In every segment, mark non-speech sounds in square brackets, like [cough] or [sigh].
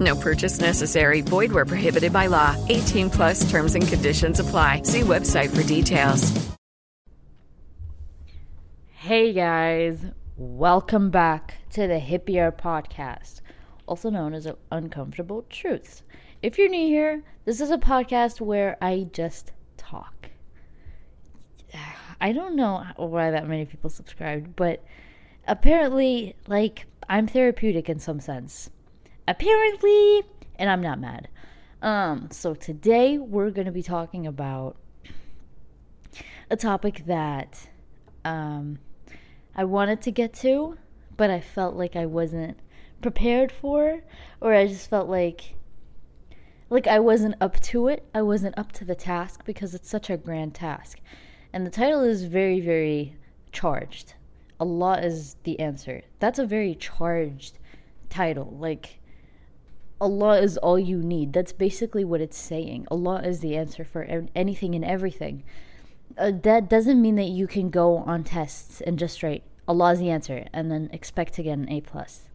No purchase necessary. Void where prohibited by law. 18 plus terms and conditions apply. See website for details. Hey guys, welcome back to the HippieArab Podcast, also known as Uncomfortable Truths. If you're new here, this is a podcast where I just talk. I don't know why that many people subscribed, but apparently, like, I'm therapeutic in some sense. Apparently, and I'm not mad. Um, so today we're going to be talking about a topic that um, I wanted to get to, but I felt like I wasn't prepared for, or I just felt like like I wasn't up to it. I wasn't up to the task because it's such a grand task. And the title is very, very charged. Allah is the answer. That's a very charged title. Like, Allah is all you need. That's basically what it's saying. Allah is the answer for anything and everything. Uh, that doesn't mean that you can go on tests and just write Allah is the answer and then expect to get an A plus.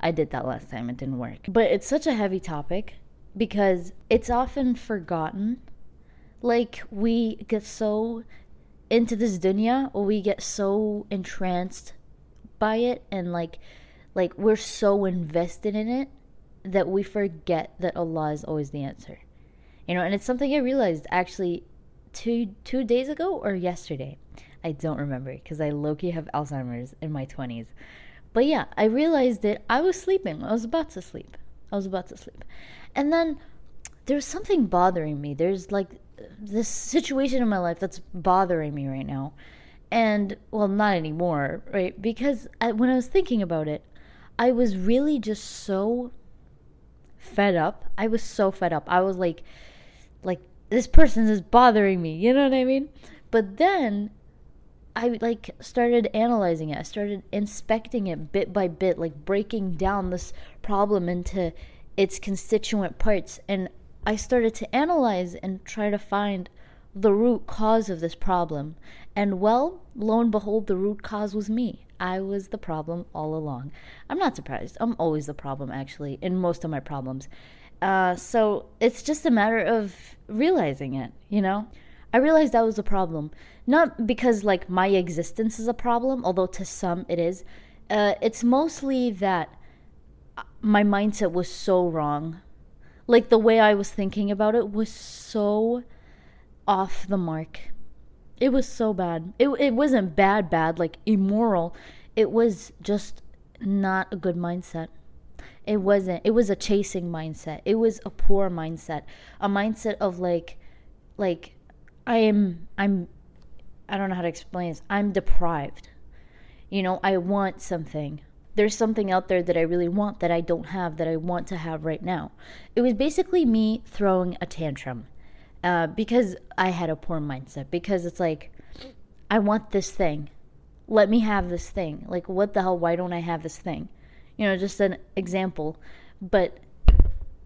I did that last time. It didn't work. But it's such a heavy topic because it's often forgotten. Like we get so into this dunya or we get so entranced by it and like like we're so invested in it that we forget that Allah is always the answer. You know, and it's something I realized actually two two days ago or yesterday. I don't remember because I low-key have Alzheimer's in my 20s. But yeah, I realized that I was sleeping. I was about to sleep. I was about to sleep. And then there's something bothering me. There's like this situation in my life that's bothering me right now. And, well, not anymore, right? Because I, when I was thinking about it, I was really just so fed up. I was so fed up. I was like, like, this person is bothering me. You know what I mean? But then I like started analyzing it. I started inspecting it bit by bit, like breaking down this problem into its constituent parts. And I started to analyze and try to find the root cause of this problem. And well, lo and behold, the root cause was me. I was the problem all along. I'm not surprised. I'm always the problem, actually, in most of my problems. Uh, so it's just a matter of realizing it, you know? I realized that was a problem. Not because, like, my existence is a problem, although to some it is. Uh, it's mostly that my mindset was so wrong like the way I was thinking about it was so off the mark. It was so bad. It it wasn't bad bad like immoral. It was just not a good mindset. It wasn't. It was a chasing mindset. It was a poor mindset. A mindset of like like I am I'm I don't know how to explain this. I'm deprived. You know, I want something there's something out there that I really want that I don't have that I want to have right now. It was basically me throwing a tantrum uh, because I had a poor mindset. Because it's like, I want this thing. Let me have this thing. Like, what the hell? Why don't I have this thing? You know, just an example. But,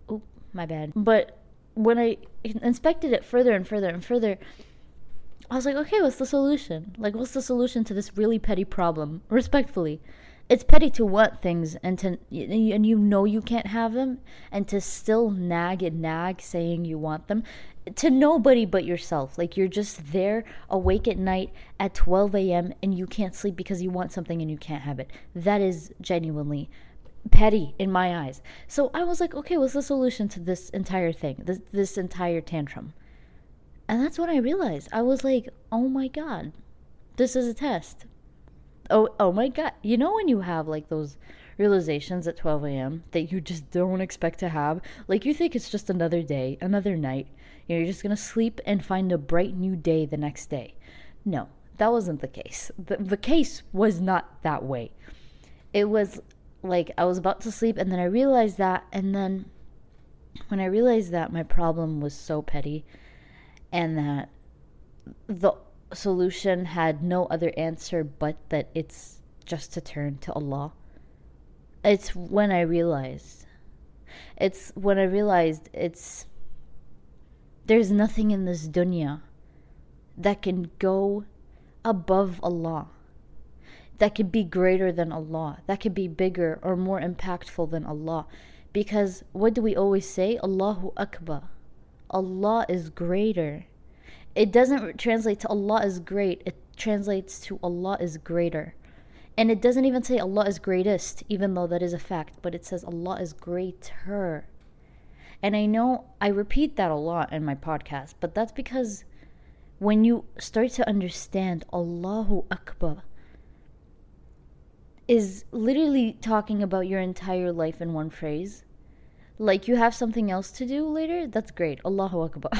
oh, my bad. But when I inspected it further and further and further, I was like, okay, what's the solution? Like, what's the solution to this really petty problem? Respectfully it's petty to want things and to and you know you can't have them and to still nag and nag saying you want them to nobody but yourself. Like you're just there awake at night at 12 a.m and you can't sleep because you want something and you can't have it. That is genuinely petty in my eyes. So i was like okay what's the solution to this entire thing this, this entire tantrum? And that's when i realized. I was like oh my god this is a test. Oh oh my god. You know when you have like those realizations at 12 a.m that you just don't expect to have. Like you think it's just another day another night. You know, you're just gonna sleep and find a bright new day the next day. No that wasn't the case. The, the case was not that way. It was like i was about to sleep and then i realized that and then when i realized that my problem was so petty and that the solution had no other answer but that it's just to turn to Allah. It's when I realized. It's when I realized it's. There's nothing in this dunya that can go above Allah, that could be greater than Allah, that could be bigger or more impactful than Allah. Because what do we always say? Allahu Akbar. Allah is greater. It doesn't translate to Allah is great, it translates to Allah is greater. And it doesn't even say Allah is greatest, even though that is a fact, but it says Allah is greater. And I know I repeat that a lot in my podcast, but that's because when you start to understand Allahu Akbar is literally talking about your entire life in one phrase. Like you have something else to do later, that's great. Allahu Akbar.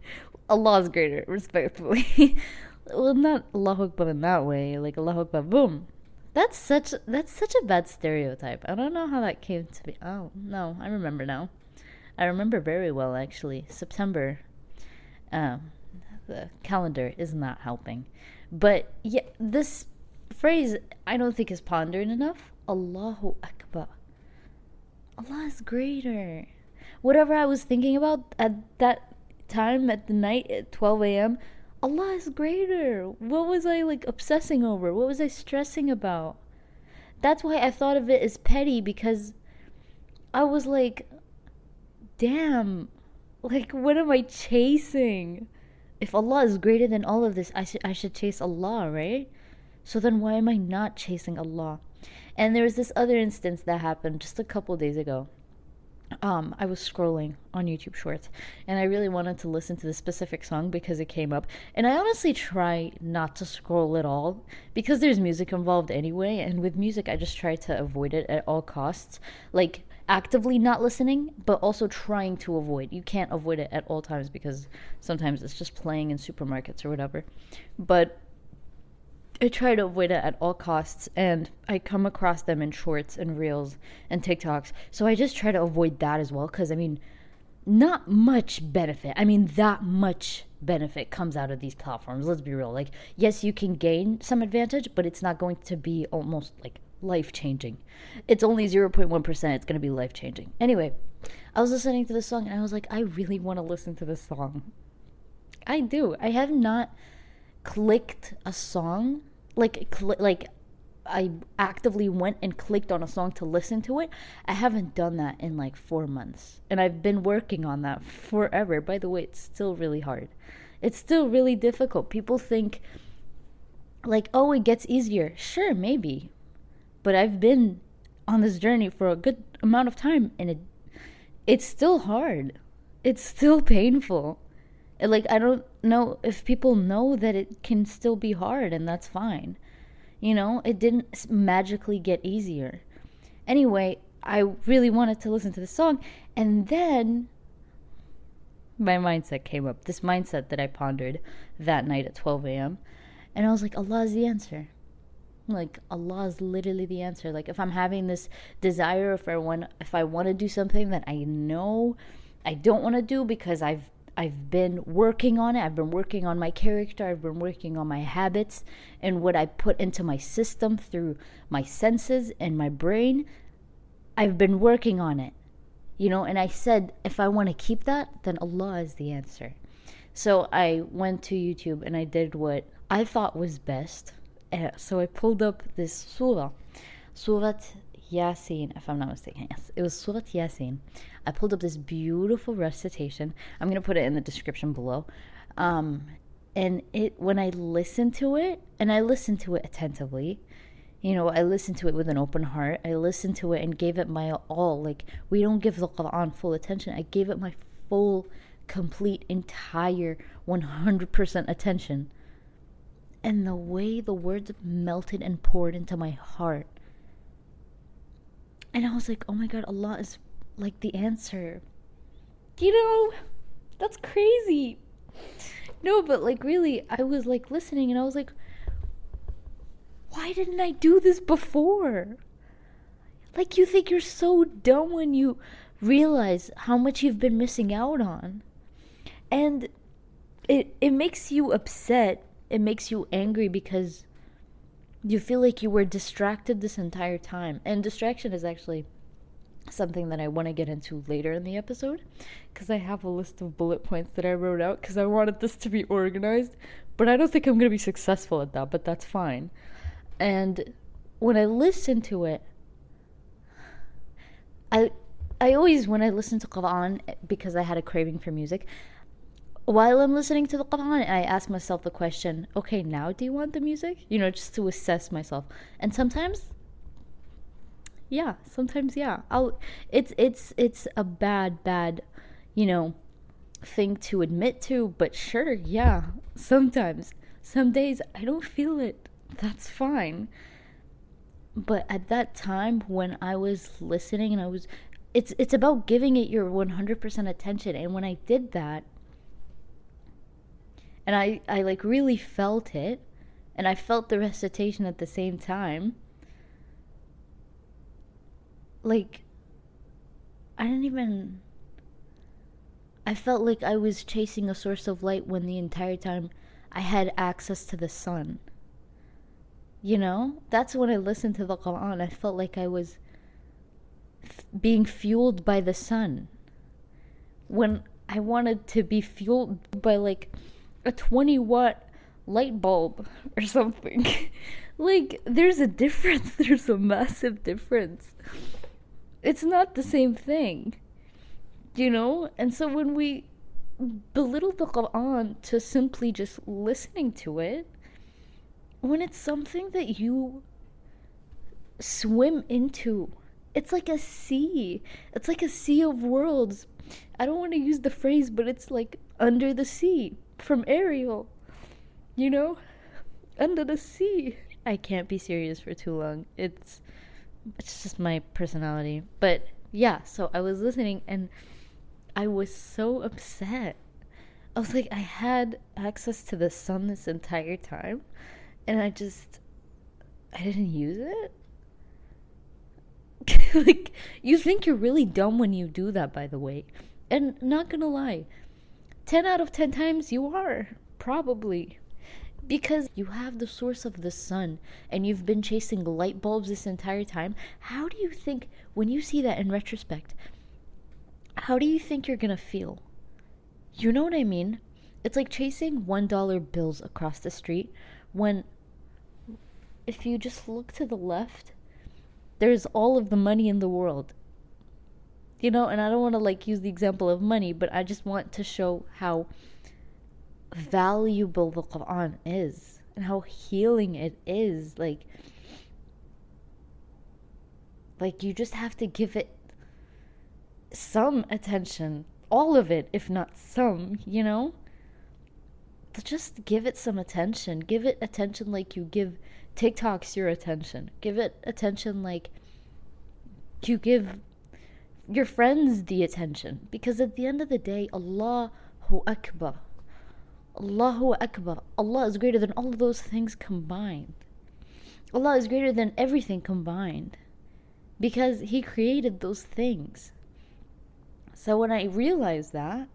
[laughs] Allah is greater, respectfully. [laughs] well, not Allahu Akbar in that way. Like Allahu Akbar, boom. That's such that's such a bad stereotype. I don't know how that came to be. Oh no, I remember now. I remember very well actually. September. Um, the calendar is not helping, but yeah, this phrase I don't think is pondered enough. Allahu Akbar. Allah is greater. Whatever I was thinking about at that time at the night at 12 a.m., Allah is greater. What was I like obsessing over? What was I stressing about? That's why I thought of it as petty because I was like, damn, like, what am I chasing? If Allah is greater than all of this, I should, I should chase Allah, right? So then why am I not chasing Allah? And there was this other instance that happened just a couple days ago um, I was scrolling on YouTube Shorts and I really wanted to listen to the specific song because it came up. And I honestly try not to scroll at all because there's music involved anyway. And with music, I just try to avoid it at all costs. Like actively not listening, but also trying to avoid. You can't avoid it at all times because sometimes it's just playing in supermarkets or whatever. But I try to avoid it at all costs, and I come across them in shorts and reels and TikToks. So I just try to avoid that as well, because I mean, not much benefit. I mean, that much benefit comes out of these platforms. Let's be real. Like, yes, you can gain some advantage, but it's not going to be almost like life changing. It's only 0.1%. It's going to be life changing. Anyway, I was listening to this song and I was like, I really want to listen to this song. I do. I have not clicked a song like cl- like I actively went and clicked on a song to listen to it. I haven't done that in like 4 months. And I've been working on that forever. By the way, it's still really hard. It's still really difficult. People think like, "Oh, it gets easier." Sure, maybe. But I've been on this journey for a good amount of time and it it's still hard. It's still painful like i don't know if people know that it can still be hard and that's fine. You know it didn't magically get easier. Anyway i really wanted to listen to the song and then my mindset came up this mindset that i pondered that night at 12 a.m and i was like allah is the answer. Like allah is literally the answer. Like if i'm having this desire if i want if i want to do something that i know i don't want to do because i've I've been working on it. I've been working on my character. I've been working on my habits and what I put into my system through my senses and my brain. I've been working on it. You know, and I said, if I want to keep that, then Allah is the answer. So I went to YouTube and I did what I thought was best. Uh, so I pulled up this surah, Surah Yasin, if I'm not mistaken. Yes, it was Surah Yasin. I pulled up this beautiful recitation. I'm going to put it in the description below. Um, and it when I listened to it, and I listened to it attentively, you know, I listened to it with an open heart. I listened to it and gave it my all. Like, we don't give the Quran full attention. I gave it my full, complete, entire 100% attention. And the way the words melted and poured into my heart and I was like, oh my God, Allah is like the answer. You know, that's crazy. No, but like really, I was like listening and I was like, why didn't I do this before? Like, you think you're so dumb when you realize how much you've been missing out on. And it, it makes you upset it makes you angry because you feel like you were distracted this entire time. And distraction is actually something that I want to get into later in the episode because I have a list of bullet points that I wrote out because I wanted this to be organized. But I don't think I'm going to be successful at that, but that's fine. And when I listen to it, I I always when I listen to Quran eh, because I had a craving for music, while I'm listening to the Quran, I ask myself the question, okay, now do you want the music? You know, just to assess myself. And sometimes yeah, sometimes yeah. I'll it's it's it's a bad bad, you know, thing to admit to, but sure, yeah. Sometimes some days I don't feel it. That's fine. But at that time when I was listening and I was it's it's about giving it your 100% attention and when I did that and I I like really felt it and I felt the recitation at the same time like I didn't even I felt like I was chasing a source of light when the entire time I had access to the sun. You know? That's when I listened to the Quran. I felt like I was f- being fueled by the sun. When I wanted to be fueled by like a 20 watt light bulb or something. [laughs] like, there's a difference. [laughs] There's a massive difference it's not the same thing. You know? And so when we belittle the Quran to simply just listening to it, when it's something that you swim into, it's like a sea. It's like a sea of worlds. I don't want to use the phrase, but it's like under the sea from Ariel. You know? Under the sea. I can't be serious for too long. It's it's just my personality. But yeah, so I was listening and I was so upset. I was like, I had access to the sun this entire time, and I just, I didn't use it. [laughs] like, you think you're really dumb when you do that, by the way. And not gonna lie, 10 out of 10 times you are. Probably because you have the source of the sun and you've been chasing light bulbs this entire time. How do you think, when you see that in retrospect, how do you think you're gonna feel? You know what I mean? It's like chasing $1 bills across the street when, if you just look to the left, there's all of the money in the world. You know, and I don't want to like use the example of money, but I just want to show how valuable the Quran is and how healing it is. Like, like you just have to give it some attention, all of it, if not some, you know? Just give it some attention. Give it attention like you give TikToks your attention. Give it attention like you give your friends the attention. Because at the end of the day, Allahu Akbar. Allahu Akbar. Allah is greater than all of those things combined. Allah is greater than everything combined because He created those things. So when I realized that,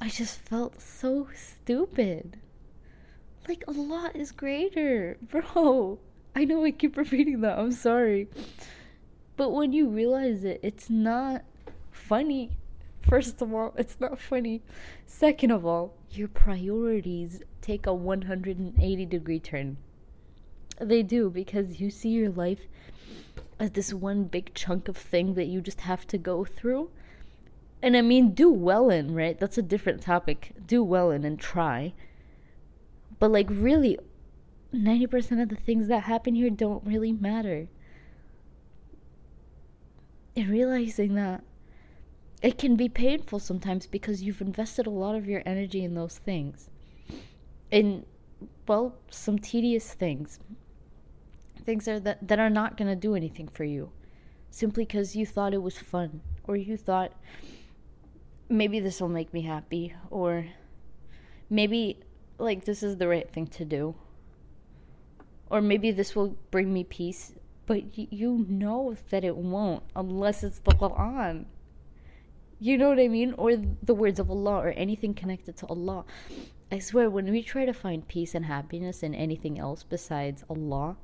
I just felt so stupid. Like, Allah is greater, [laughs] bro. I know I keep repeating that, I'm sorry. But when you realize it, it's not funny First of all, it's not funny. Second of all, your priorities take a 180 degree turn. They do because you see your life as this one big chunk of thing that you just have to go through. And I mean, do well in, right? That's a different topic. Do well in and try. But, like, really, 90% of the things that happen here don't really matter. And realizing that it can be painful sometimes because you've invested a lot of your energy in those things. In well, some tedious things. Things are that, that are not gonna do anything for you. Simply because you thought it was fun. Or you thought maybe this will make me happy. Or maybe like this is the right thing to do. Or maybe this will bring me peace. But y- you know that it won't unless it's the Quran. You know what I mean? Or the words of Allah or anything connected to Allah. I swear, when we try to find peace and happiness in anything else besides Allah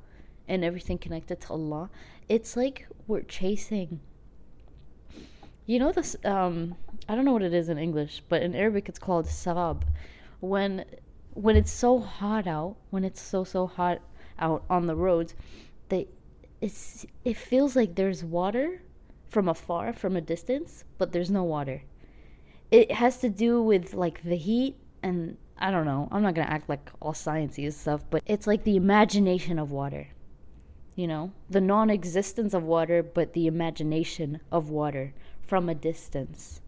and everything connected to Allah, it's like we're chasing. You know this? Um, I don't know what it is in English, but in Arabic it's called sarab. When when it's so hot out, when it's so so hot out on the roads, they it's it feels like there's water from afar, from a distance, but there's no water. It has to do with like the heat and I don't know. I'm not gonna act like all sciencey stuff, but it's like the imagination of water. You know, the non-existence of water, but the imagination of water from a distance.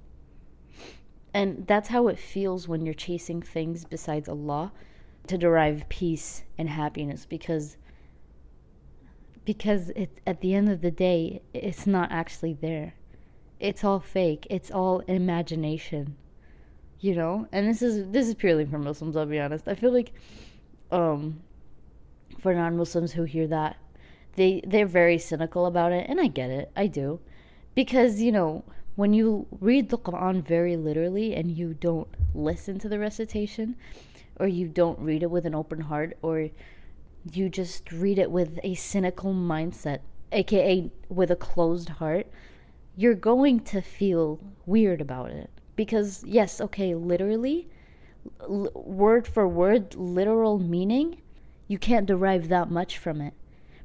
And that's how it feels when you're chasing things besides Allah to derive peace and happiness because because it at the end of the day it's not actually there. It's all fake. It's all imagination you know and this is this is purely for muslims i'll be honest i feel like um for non-muslims who hear that they they're very cynical about it and i get it i do because you know when you read the quran very literally and you don't listen to the recitation or you don't read it with an open heart or you just read it with a cynical mindset aka with a closed heart you're going to feel weird about it. Because yes okay literally l- word for word literal meaning you can't derive that much from it.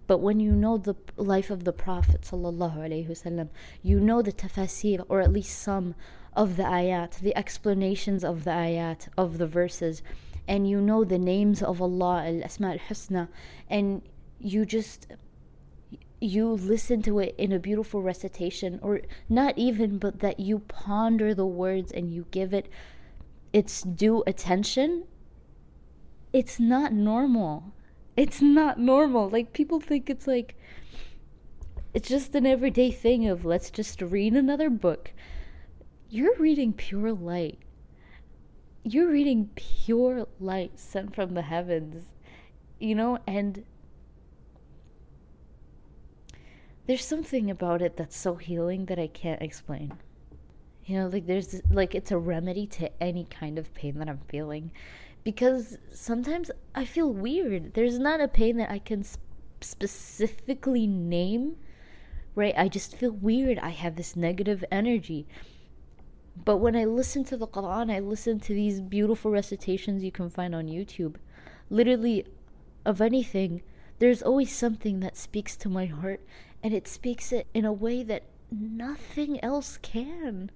But when you know the life of the prophet wasallam you know the tafsir or at least some of the ayat the explanations of the ayat of the verses and you know the names of Allah al-asma al-husna and you just you listen to it in a beautiful recitation, or not even, but that you ponder the words and you give it its due attention, it's not normal. It's not normal. Like, people think it's like, it's just an everyday thing of let's just read another book. You're reading pure light. You're reading pure light sent from the heavens, you know, and there's something about it that's so healing that I can't explain. You know, like there's like it's a remedy to any kind of pain that I'm feeling because sometimes I feel weird. There's not a pain that I can sp- specifically name, right? I just feel weird. I have this negative energy. But when I listen to the Quran, I listen to these beautiful recitations you can find on YouTube. Literally, of anything, there's always something that speaks to my heart and it speaks it in a way that nothing else can.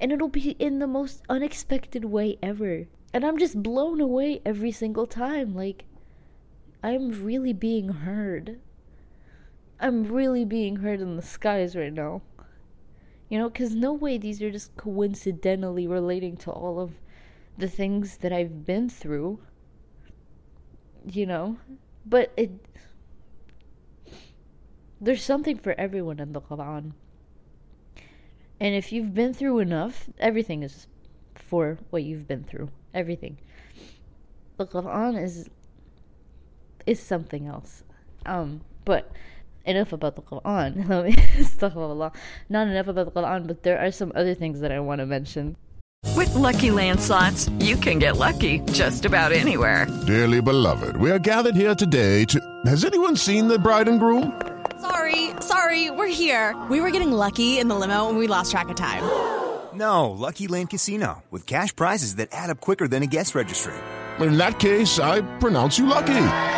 And it'll be in the most unexpected way ever. And I'm just blown away every single time. Like, I'm really being heard. I'm really being heard in the skies right now. You know, because no way these are just coincidentally relating to all of the things that I've been through. You know? But it there's something for everyone in the Quran. And if you've been through enough, everything is for what you've been through. Everything. The Quran is is something else. Um, but enough about the Quran. [laughs] Not enough about the Quran, but there are some other things that I want to mention. With Lucky Land slots, you can get lucky just about anywhere. Dearly beloved, we are gathered here today to. Has anyone seen the bride and groom? Sorry, sorry, we're here. We were getting lucky in the limo and we lost track of time. No, Lucky Land Casino, with cash prizes that add up quicker than a guest registry. In that case, I pronounce you lucky.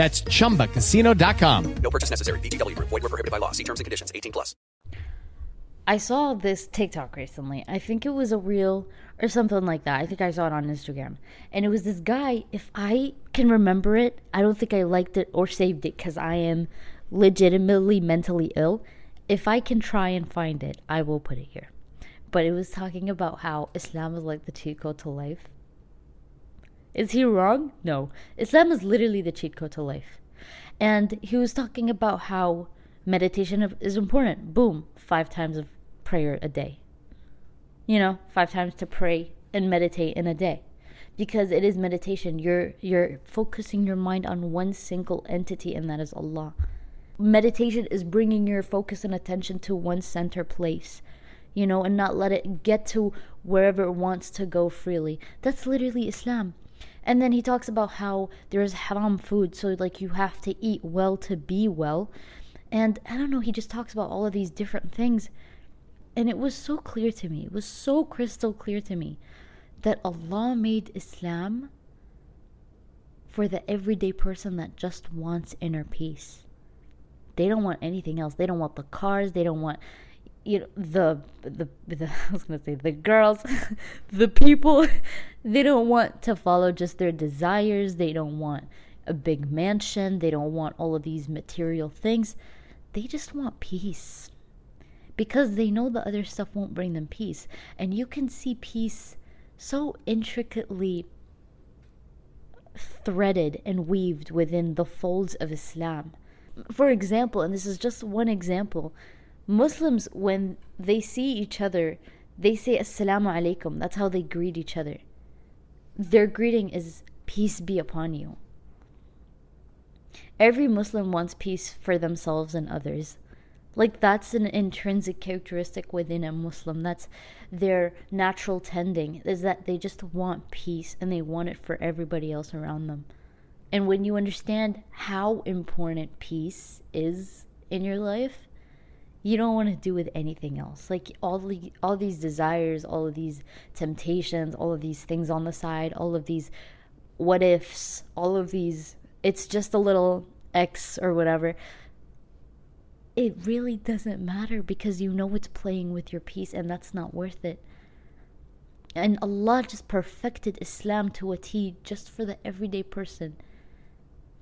That's chumbacasino.com. No purchase necessary. VGW Group. Void were prohibited by law. See terms and conditions. 18 plus. I saw this TikTok recently. I think it was a reel or something like that. I think I saw it on Instagram. And it was this guy. If I can remember it, I don't think I liked it or saved it because I am legitimately mentally ill. if I can try and find it, I will put it here. But it was talking about how Islam is like the cheat code to life. Is he wrong? No. Islam is literally the cheat code to life. And he was talking about how meditation is important. Boom, five times of prayer a day. You know, five times to pray and meditate in a day. Because it is meditation. You're you're focusing your mind on one single entity and that is Allah. Meditation is bringing your focus and attention to one center place. You know, and not let it get to wherever it wants to go freely. That's literally Islam. And then he talks about how there's haram food, so like you have to eat well to be well. And I don't know, he just talks about all of these different things. And it was so clear to me, it was so crystal clear to me that Allah made Islam for the everyday person that just wants inner peace. They don't want anything else. They don't want the cars, they don't want you know the the, the [laughs] I was gonna say the girls, [laughs] the people, [laughs] they don't want to follow just their desires. They don't want a big mansion. They don't want all of these material things. They just want peace because they know the other stuff won't bring them peace. And you can see peace so intricately threaded and weaved within the folds of Islam. For example, and this is just one example, Muslims, when they see each other, they say Assalamu alaikum. That's how they greet each other. Their greeting is peace be upon you. Every Muslim wants peace for themselves and others. Like that's an intrinsic characteristic within a Muslim. That's their natural tending is that they just want peace and they want it for everybody else around them. And when you understand how important peace is in your life, you don't want to do with anything else. Like all the all these desires, all of these temptations, all of these things on the side, all of these what ifs, all of these it's just a little X or whatever. It really doesn't matter because you know it's playing with your peace and that's not worth it. And Allah just perfected Islam to a T just for the everyday person.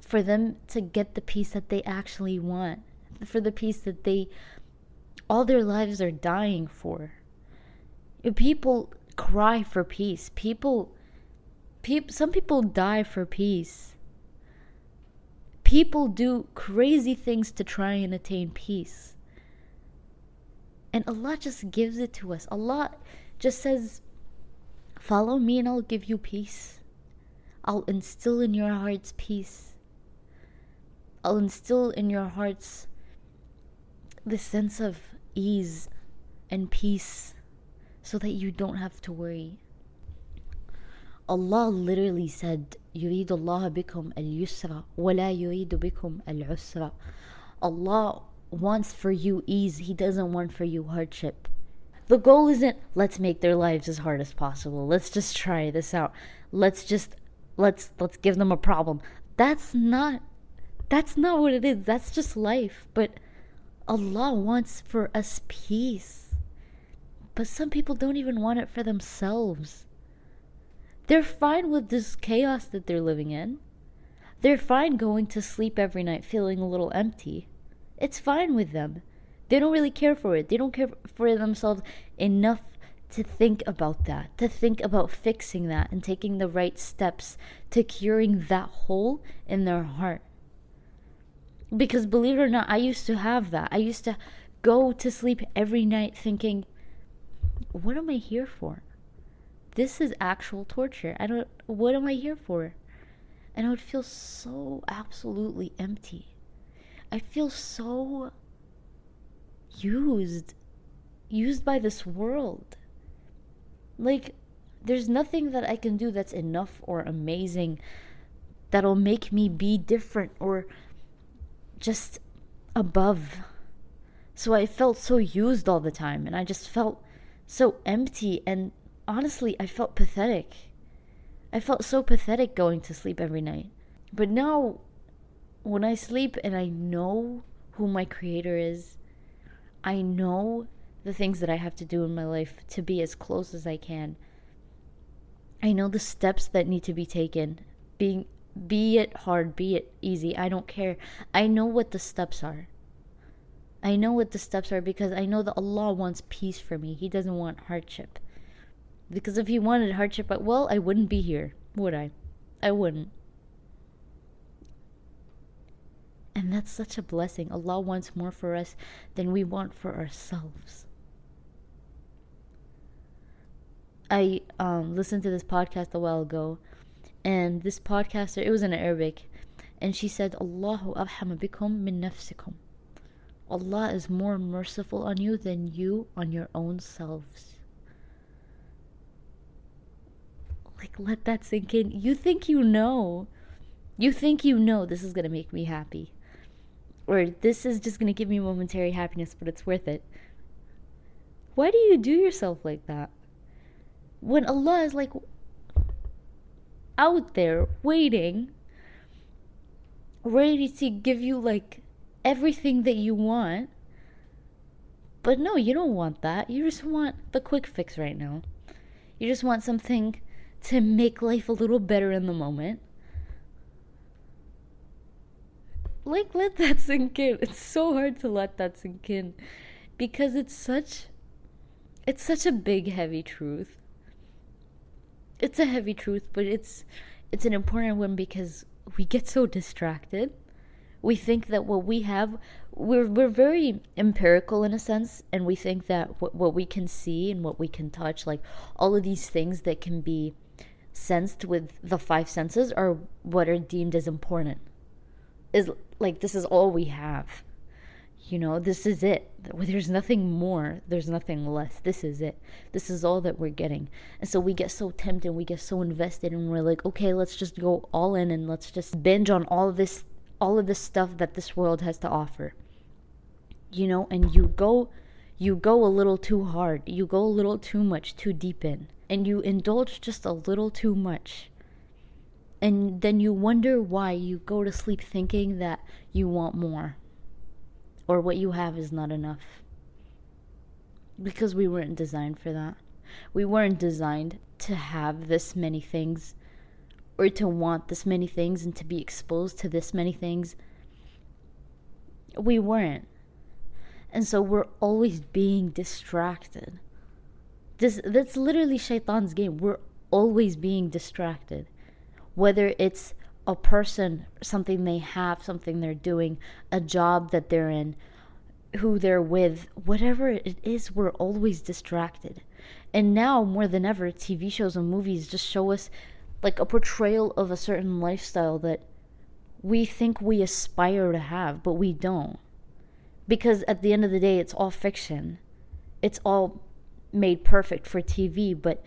For them to get the peace that they actually want. For the peace that they all their lives are dying for. People cry for peace. People, people some people die for peace. People do crazy things to try and attain peace. And Allah just gives it to us. Allah just says, Follow me and I'll give you peace. I'll instill in your hearts peace. I'll instill in your hearts this sense of ease and peace so that you don't have to worry. Allah literally said, يريد الله بكم اليسر ولا يريد بكم العسر. Allah wants for you ease, He doesn't want for you hardship. The goal isn't let's make their lives as hard as possible. Let's just try this out. Let's just let's let's give them a problem. That's not that's not what it is. That's just life. But Allah wants for us peace. But some people don't even want it for themselves. They're fine with this chaos that they're living in. They're fine going to sleep every night feeling a little empty. It's fine with them. They don't really care for it. They don't care for themselves enough to think about that, to think about fixing that and taking the right steps to curing that hole in their heart. Because believe it or not, I used to have that. I used to go to sleep every night thinking, what am I here for? This is actual torture. I don't, what am I here for? And I would feel so absolutely empty. I feel so used, used by this world. Like, there's nothing that I can do that's enough or amazing that'll make me be different or just above. So I felt so used all the time and I just felt so empty and honestly, I felt pathetic. I felt so pathetic going to sleep every night. But now, when I sleep and I know who my creator is, I know the things that I have to do in my life to be as close as I can. I know the steps that need to be taken, being be it hard, be it easy, I don't care. I know what the steps are. I know what the steps are because I know that Allah wants peace for me. He doesn't want hardship. Because if He wanted hardship, well, I wouldn't be here, would I? I wouldn't. And that's such a blessing. Allah wants more for us than we want for ourselves. I um, listened to this podcast a while ago, and this podcaster, it was in Arabic, and she said, Allahu arham bikum min nafsikum. Allah is more merciful on you than you on your own selves. Like, let that sink in. You think you know. You think you know this is going to make me happy. Or this is just going to give me momentary happiness, but it's worth it. Why do you do yourself like that? When Allah is like out there waiting, ready to give you like everything that you want. But no, you don't want that. You just want the quick fix right now. You just want something to make life a little better in the moment. Like, let that [laughs] sink in. It's so hard to let that sink in because it's such. It's such a big, heavy truth. It's a heavy truth, but it's it's an important one because we get so distracted. We think that what we have, we're we're very empirical in a sense, and we think that what what we can see and what we can touch, like all of these things that can be sensed with the five senses, are what are deemed as important. Is like this is all we have. You know, this is it. There's nothing more. There's nothing less. This is it. This is all that we're getting. And so we get so tempted, we get so invested, and we're like, okay, let's just go all in and let's just binge on all of this, all of this stuff that this world has to offer. You know, and you go, you go a little too hard. You go a little too much, too deep in, and you indulge just a little too much. And then you wonder why you go to sleep thinking that you want more or what you have is not enough. Because we weren't designed for that. We weren't designed to have this many things or to want this many things and to be exposed to this many things. We weren't. And so we're always being distracted. This that's literally Shaitan's game. We're always being distracted. Whether it's a person, something they have, something they're doing, a job that they're in, who they're with, whatever it is, we're always distracted. And now, more than ever, TV shows and movies just show us like a portrayal of a certain lifestyle that we think we aspire to have, but we don't. Because at the end of the day, it's all fiction. It's all made perfect for TV, but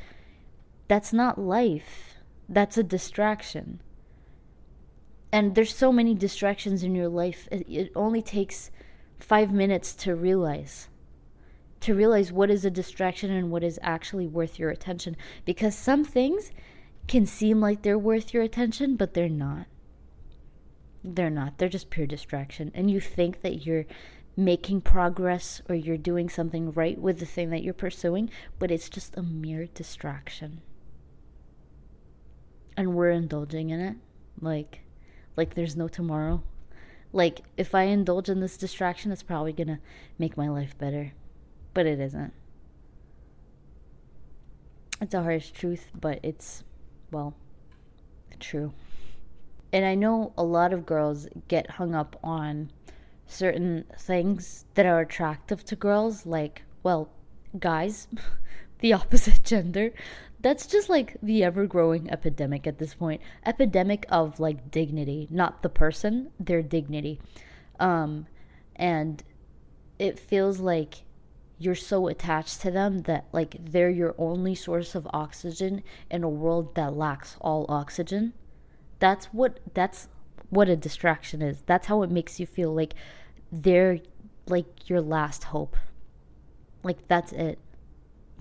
that's not life. That's a distraction and there's so many distractions in your life it, it only takes five minutes to realize to realize what is a distraction and what is actually worth your attention. Because some things can seem like they're worth your attention but they're not. They're not. They're just pure distraction. And you think that you're making progress or you're doing something right with the thing that you're pursuing but it's just a mere distraction. And we're indulging in it. Like like there's no tomorrow. Like if I indulge in this distraction, it's probably going to make my life better. But it isn't. It's a harsh truth, but it's well, true. And I know a lot of girls get hung up on certain things that are attractive to girls, like, well, guys, [laughs] the opposite gender that's just like the ever growing epidemic at this point. Epidemic of like dignity not the person their dignity. Um and it feels like you're so attached to them that like they're your only source of oxygen in a world that lacks all oxygen. That's what that's what a distraction is. That's how it makes you feel like they're like your last hope. Like that's it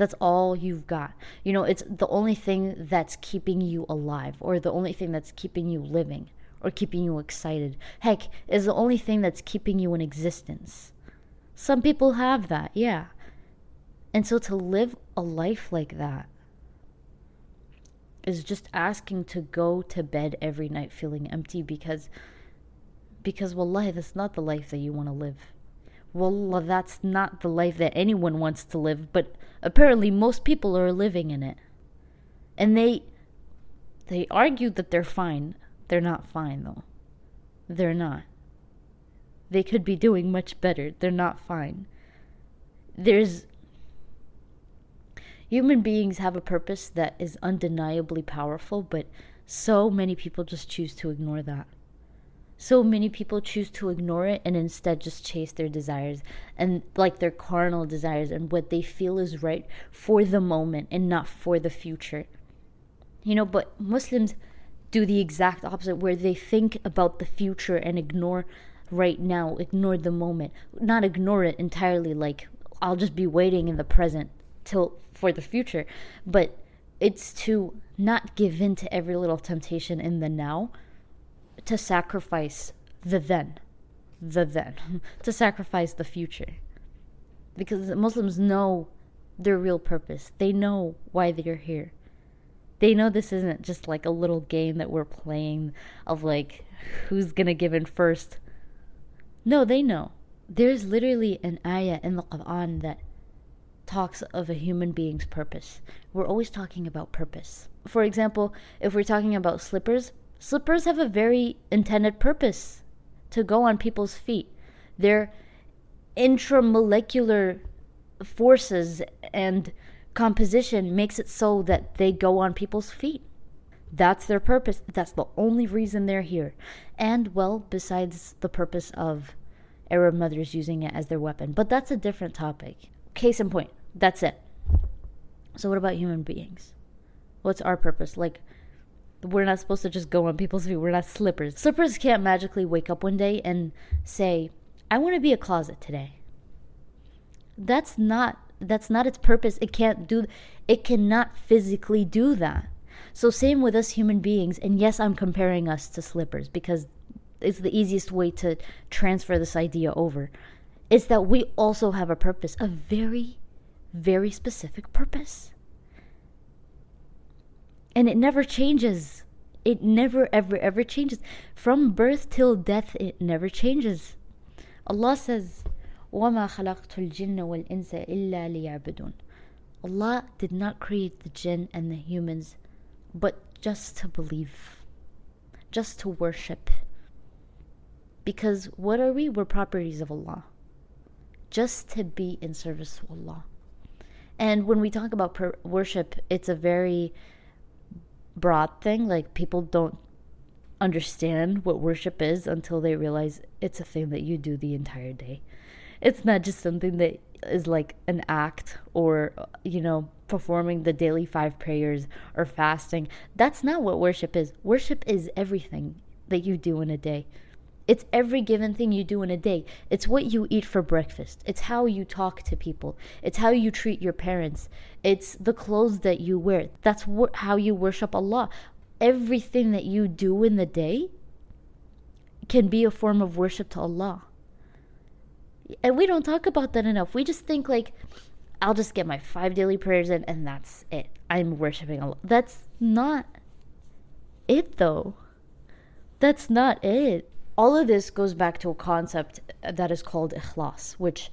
that's all you've got. You know, it's the only thing that's keeping you alive or the only thing that's keeping you living or keeping you excited. Heck, is the only thing that's keeping you in existence. Some people have that, yeah. And so to live a life like that is just asking to go to bed every night feeling empty because because wallahi that's not the life that you want to live. Wallah, that's not the life that anyone wants to live, but apparently most people are living in it. And they they argue that they're fine. They're not fine though. They're not. They could be doing much better. They're not fine. There's human beings have a purpose that is undeniably powerful, but so many people just choose to ignore that. So many people choose to ignore it and instead just chase their desires and like their carnal desires and what they feel is right for the moment and not for the future. You know, but Muslims do the exact opposite where they think about the future and ignore right now, ignore the moment. Not ignore it entirely like I'll just be waiting in the present till for the future, but it's to not give in to every little temptation in the now to sacrifice the then, the then, [laughs] to sacrifice the future. Because Muslims know their real purpose, they know why they're here. They know this isn't just like a little game that we're playing of like who's gonna give in first. No, they know. There's literally an ayah in the Quran that talks of a human being's purpose. We're always talking about purpose. For example, if we're talking about slippers, Slippers have a very intended purpose to go on people's feet. Their intramolecular forces and composition makes it so that they go on people's feet. That's their purpose. That's the only reason they're here. And, well, besides the purpose of Arab mothers using it as their weapon. But that's a different topic. Case in point, that's it. So, what about human beings? What's our purpose? Like, we're not supposed to just go on people's feet. We're not slippers. Slippers can't magically wake up one day and say, I want to be a closet today. That's not that's not its purpose. It can't do it cannot physically do that. So same with us human beings, and yes, I'm comparing us to slippers because it's the easiest way to transfer this idea over. Is that we also have a purpose, a very, very specific purpose and it never changes. It never, ever, ever changes. From birth till death, it never changes. Allah says, وَمَا خَلَقْتُ الْجِنَّ وَالْإِنسَ إِلَّا لِيَعْبُدُونَ Allah did not create the jinn and the humans, but just to believe, just to worship. Because what are we? We're properties of Allah. Just to be in service of Allah. And when we talk about per- worship, it's a very broad thing. Like people don't understand what worship is until they realize it's a thing that you do the entire day. It's not just something that is like an act or, you know, performing the daily five prayers or fasting. That's not what worship is. Worship is everything that you do in a day. It's every given thing you do in a day. It's what you eat for breakfast. It's how you talk to people. It's how you treat your parents. It's the clothes that you wear. That's how you worship Allah. Everything that you do in the day can be a form of worship to Allah. And we don't talk about that enough. We just think like, I'll just get my five daily prayers in and that's it. I'm worshiping Allah. That's not it though. That's not it all of this goes back to a concept that is called ikhlas, which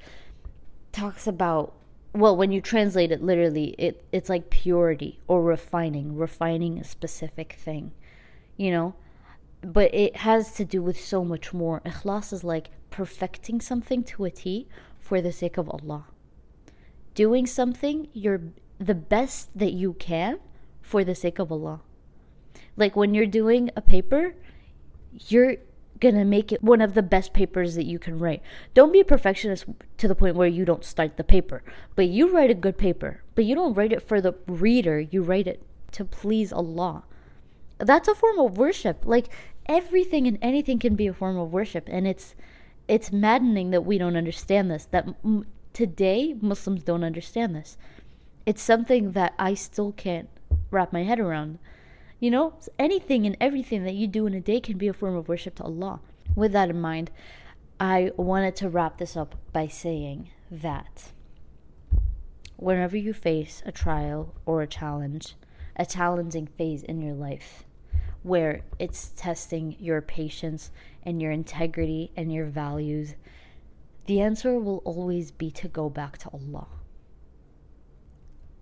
talks about well, when you translate it literally, it it's like purity or refining, refining a specific thing, you know. But it has to do with so much more. Ikhlas is like perfecting something to a T for the sake of Allah. Doing something you're the best that you can for the sake of Allah. Like when you're doing a paper, you're gonna make it one of the best papers that you can write. Don't be a perfectionist to the point where you don't start the paper, but you write a good paper. But you don't write it for the reader, you write it to please Allah. That's a form of worship. Like everything and anything can be a form of worship, and it's it's maddening that we don't understand this. That m- today Muslims don't understand this. It's something that I still can't wrap my head around. You know, anything and everything that you do in a day can be a form of worship to Allah. With that in mind, I wanted to wrap this up by saying that whenever you face a trial or a challenge, a challenging phase in your life, where it's testing your patience and your integrity and your values, the answer will always be to go back to Allah,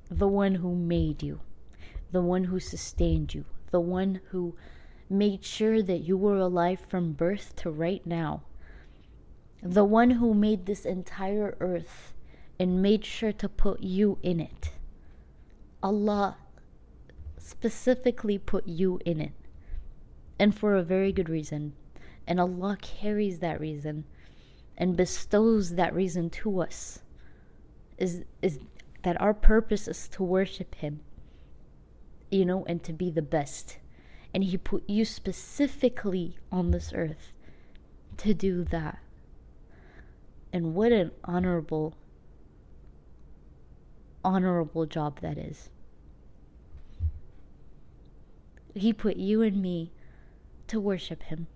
the one who made you, the one who sustained you, the one who made sure that you were alive from birth to right now, the one who made this entire earth and made sure to put you in it. Allah specifically put you in it, and for a very good reason. And Allah carries that reason and bestows that reason to us. Is is that our purpose is to worship Him, you know, and to be the best. And He put you specifically on this earth to do that. And what an honorable, honorable job that is. He put you and me to worship Him.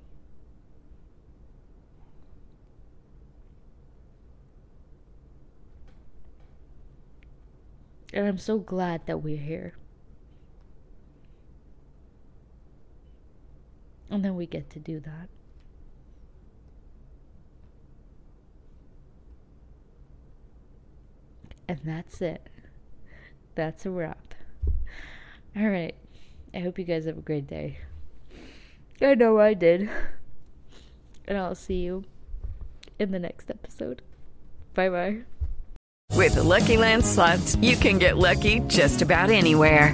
And I'm so glad that we're here. And then we get to do that. And that's it. That's a wrap. All right. I hope you guys have a great day. I know I did. And I'll see you in the next episode. Bye bye. With the Lucky Land slots, you can get lucky just about anywhere.